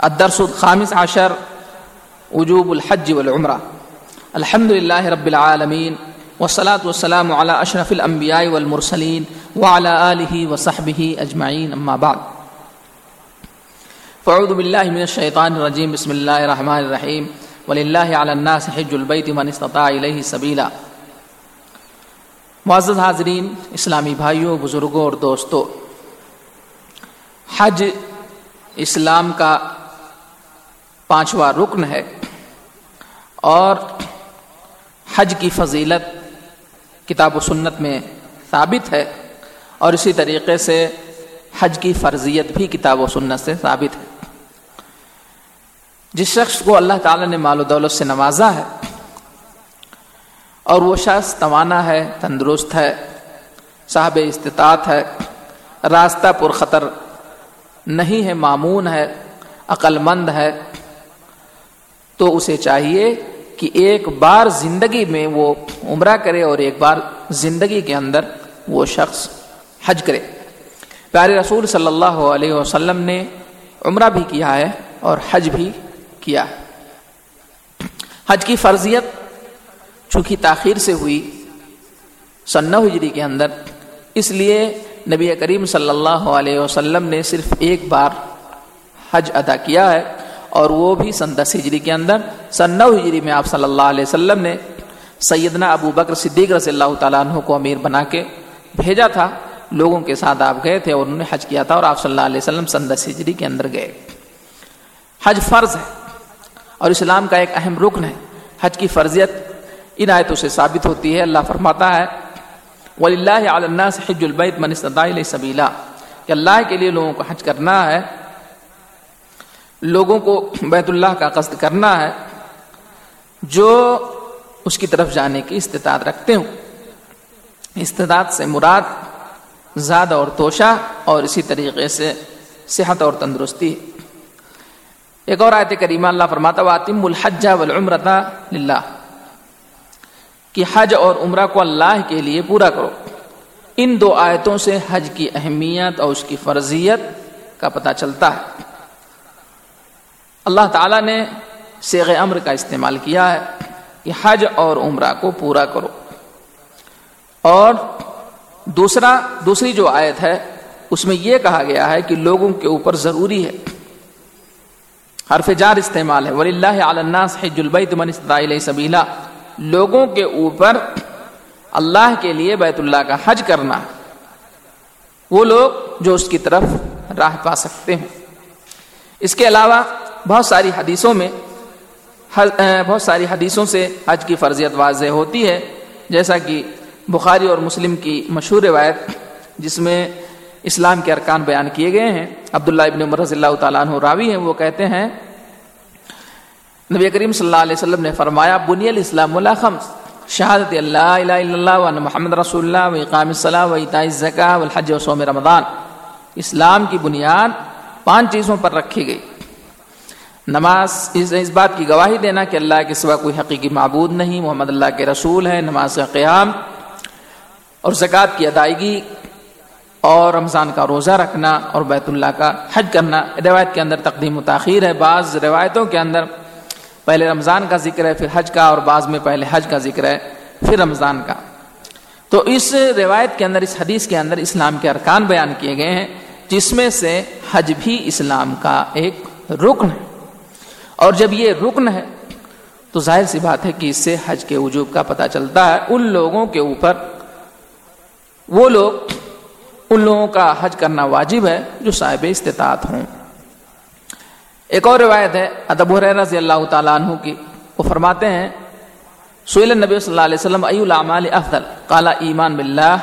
الدرس الخامس عشر، وجوب الحج والعمرة. الحمد لله رب العالمين، والصلاة والسلام على أشرف الأنبياء والمرسلين وعلى آله وصحبه أجمعين، أما بعد. فأعوذ بالله من الشيطان الرجيم، بسم الله الرحمن الرحيم. ولله على الناس حج البيت من استطاع إليه سبيلا. معزز حاضرین، اسلامی بھائیوں بزرگوں اور دوستوں حج اسلام کا پانچواں رکن ہے۔ اور حج کی فضیلت کتاب و سنت میں ثابت ہے، اور اسی طریقے سے حج کی فرضیت بھی کتاب و سنت سے ثابت ہے۔ جس شخص کو اللہ تعالی نے مال و دولت سے نوازا ہے، اور وہ شخص توانا ہے، تندرست ہے، صاحب استطاعت ہے، راستہ پر خطر نہیں ہے معمون ہے عقل مند ہے تو اسے چاہیے کہ ایک بار زندگی میں وہ عمرہ کرے اور ایک بار زندگی کے اندر وہ شخص حج کرے۔ پیارے رسول صلی اللہ علیہ وسلم نے عمرہ بھی کیا ہے اور حج بھی کیا۔ ہے حج کی فرضیت چونکہ تاخیر سے ہوئی سنہ ہجری کے اندر، اس لیے نبی کریم صلی اللہ علیہ وسلم نے صرف ایک بار حج ادا کیا ہے۔ اور وہ بھی سن دس ہجری کے اندر، سن نو ہجری میں آپ صلی اللہ علیہ وسلم نے سیدنا ابو بکر صدیق رضی اللہ تعالیٰ عنہ کو امیر بنا کے بھیجا تھا۔ لوگوں کے ساتھ آپ گئے تھے اور انہوں نے حج کیا تھا اور آپ صلی اللہ علیہ وسلم سن دس ہجری کے اندر گئے۔ حج فرض ہے اور اسلام کا ایک اہم رکن ہے۔ حج کی فرضیت ان آیتوں سے ثابت ہوتی ہے۔ اللہ فرماتا ہے ولی اللہ علّہ حج البیت منصطاء سبیلا کہ اللہ کے لیے لوگوں کو حج کرنا ہے۔ لوگوں کو بیت اللہ کا قصد کرنا ہے جو اس کی طرف جانے کی استطاعت رکھتے ہوں۔ استطاعت سے مراد زیادہ اور توشہ اور اسی طریقے سے صحت اور تندرستی۔ ایک اور آیت کریمہ اللہ فرماتا واتم الحج والعمرتا للہ کہ حج اور عمرہ کو اللہ کے لیے پورا کرو۔ ان دو آیتوں سے حج کی اہمیت اور اس کی فرضیت کا پتہ چلتا ہے۔ اللہ تعالیٰ نے سیغ امر کا استعمال کیا ہے کہ حج اور عمرہ کو پورا کرو۔ اور دوسرا، دوسری جو آیت ہے، اس میں یہ کہا گیا ہے کہ لوگوں کے اوپر ضروری ہے۔ حرف جار استعمال ہے۔ ولی اللہ علیہ حج البیت من سبیلا لوگوں کے اوپر اللہ کے لیے بیت اللہ کا حج کرنا۔ وہ لوگ جو اس کی طرف راہ پا سکتے ہیں۔ اس کے علاوہ بہت ساری حدیثوں میں بہت ساری حدیثوں سے حج کی فرضیت واضح ہوتی ہے۔ جیسا کہ بخاری اور مسلم کی مشہور روایت جس میں اسلام کے ارکان بیان کیے گئے ہیں، عبداللہ ابن عمر رضی اللہ تعالیٰ عنہ راوی ہیں، وہ کہتے ہیں، نبی کریم صلی اللہ علیہ وسلم نے فرمایا، بنی الاسلام اللہ خمس شہادت اللہ الہ الا اللہ و محمد رسول اللہ و اقام الصلاح و اطاع الزکا و الحج و سوم رمضان۔ اسلام کی بنیاد پانچ چیزوں پر رکھی گئی۔ نماز اس اس بات کی گواہی دینا کہ اللہ کے سوا کوئی حقیقی معبود نہیں، محمد اللہ کے رسول ہے نماز کا قیام اور زکوٰۃ کی ادائیگی اور رمضان کا روزہ رکھنا اور بیت اللہ کا حج کرنا روایت کے اندر تقدیم و تاخیر ہے۔ بعض روایتوں کے اندر پہلے رمضان کا ذکر ہے، پھر حج کا اور بعض میں پہلے حج کا ذکر ہے، پھر رمضان کا۔ تو اس روایت کے اندر، اس حدیث کے اندر اسلام کے ارکان بیان کیے گئے ہیں، جس میں سے حج بھی اسلام کا ایک رکن ہے۔ اور جب یہ رکن ہے، تو ظاہر سی بات ہے کہ اس سے حج کے وجوب کا پتہ چلتا ہے۔ ان لوگوں کے اوپر وہ لوگ، ان لوگوں کا حج کرنا واجب ہے جو صاحب استطاعت ہوں۔ ایک اور روایت ہے ادب رضی اللہ تعالیٰ عنہ کی۔ وہ فرماتے ہیں سہیل نبی صلی اللہ علیہ وسلم ای العمال افضل قال، ایمان باللہ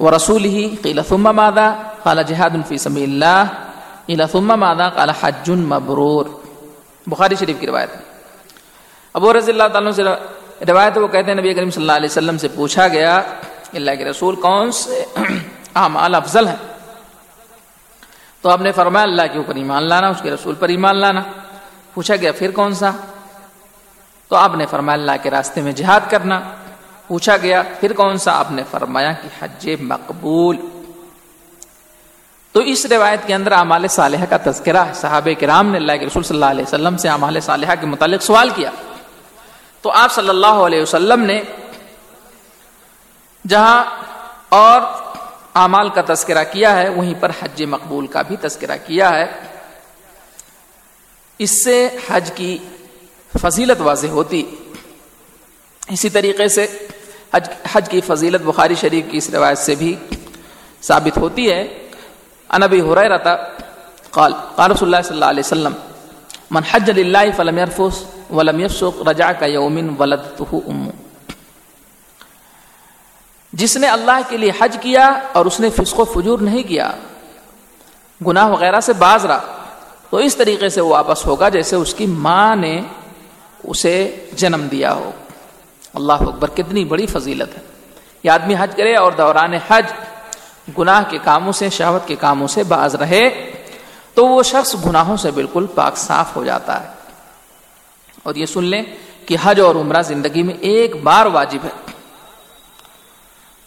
و رسول ہی قیل، ثم ماذا؟ قال، جہاد فی سبیل اللہ۔ قیل، ثم ماذا؟ قال، حج مبرور. بخاری شریف کی روایت ہے۔ ابو رضی اللہ تعالیٰ سے روایت وہ کہتے ہیں، نبی کریم صلی اللہ علیہ وسلم سے پوچھا گیا، اللہ کے رسول کون سے اعمال افضل ہیں؟ تو آپ نے فرمایا، اللہ کے اوپر ایمان لانا، اس کے رسول پر ایمان لانا۔ پوچھا گیا، پھر کون سا؟ تو آپ نے فرمایا، اللہ کے راستے میں جہاد کرنا۔ پوچھا گیا، پھر کون سا؟ آپ نے فرمایا کہ حج مقبول۔ تو اس روایت کے اندر اعمال صالحہ کا تذکرہ ہے۔ صحابہ کرام نے اللہ کے رسول صلی اللہ علیہ وسلم سے اعمال صالحہ کے متعلق سوال کیا۔ تو آپ صلی اللہ علیہ وسلم نے جہاں اور اعمال کا تذکرہ کیا ہے، وہیں پر حج مقبول کا بھی تذکرہ کیا ہے۔ اس سے حج کی فضیلت واضح ہوتی۔ اسی طریقے سے حج حج کی فضیلت بخاری شریف کی اس روایت سے بھی ثابت ہوتی ہے۔ انبی حریرہ قال قال رسول اللہ صلی اللہ علیہ وسلم، من حج للہ فلم يرفس ولم يفسق رجع کا یومن ولدته ام جس نے اللہ کے لیے حج کیا اور اس نے فسق و فجور نہیں کیا، گناہ وغیرہ سے باز رہا، تو اس طریقے سے وہ واپس ہوگا جیسے اس کی ماں نے اسے جنم دیا ہو۔ اللہ اکبر، کتنی بڑی فضیلت ہے۔ یہ آدمی حج کرے اور دوران حج گناہ کے کاموں سے، شہوت کے کاموں سے باز رہے تو وہ شخص گناہوں سے بالکل پاک صاف ہو جاتا ہے۔ اور یہ سن لیں کہ حج اور عمرہ زندگی میں ایک بار واجب ہے۔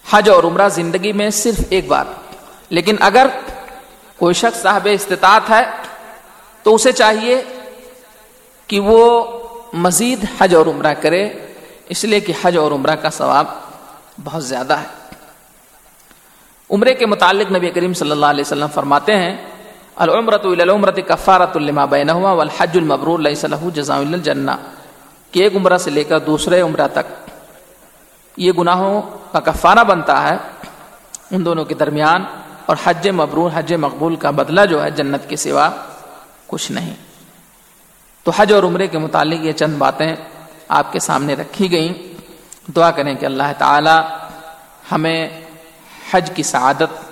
حج اور عمرہ زندگی میں صرف ایک بار۔ لیکن اگر کوئی شخص صاحب استطاعت ہے تو اسے چاہیے کہ وہ مزید حج اور عمرہ کرے۔ اس لیے کہ حج اور عمرہ کا ثواب بہت زیادہ ہے۔ عمرے کے متعلق نبی کریم صلی اللہ علیہ وسلم فرماتے ہیں العمرت العمرت کفارت الما بین الحج المبرور علیہ صلی جزا الجنہ کہ ایک عمرہ سے لے کر دوسرے عمرہ تک یہ گناہوں کا کفارہ بنتا ہے، ان دونوں کے درمیان، اور حج مبرور، حج مقبول کا بدلہ جو ہے جنت کے سوا کچھ نہیں۔ تو حج اور عمرے کے متعلق یہ چند باتیں آپ کے سامنے رکھی گئیں۔ دعا کریں کہ اللہ تعالی ہمیں حج کی سعادت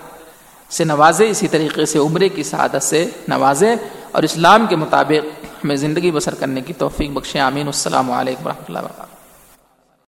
سے نوازے، اسی طریقے سے عمرے کی سعادت سے نوازے اور اسلام کے مطابق ہمیں زندگی بسر کرنے کی توفیق بخشے، آمین۔ السلام علیکم و رحمۃ اللہ وبرکاتہ۔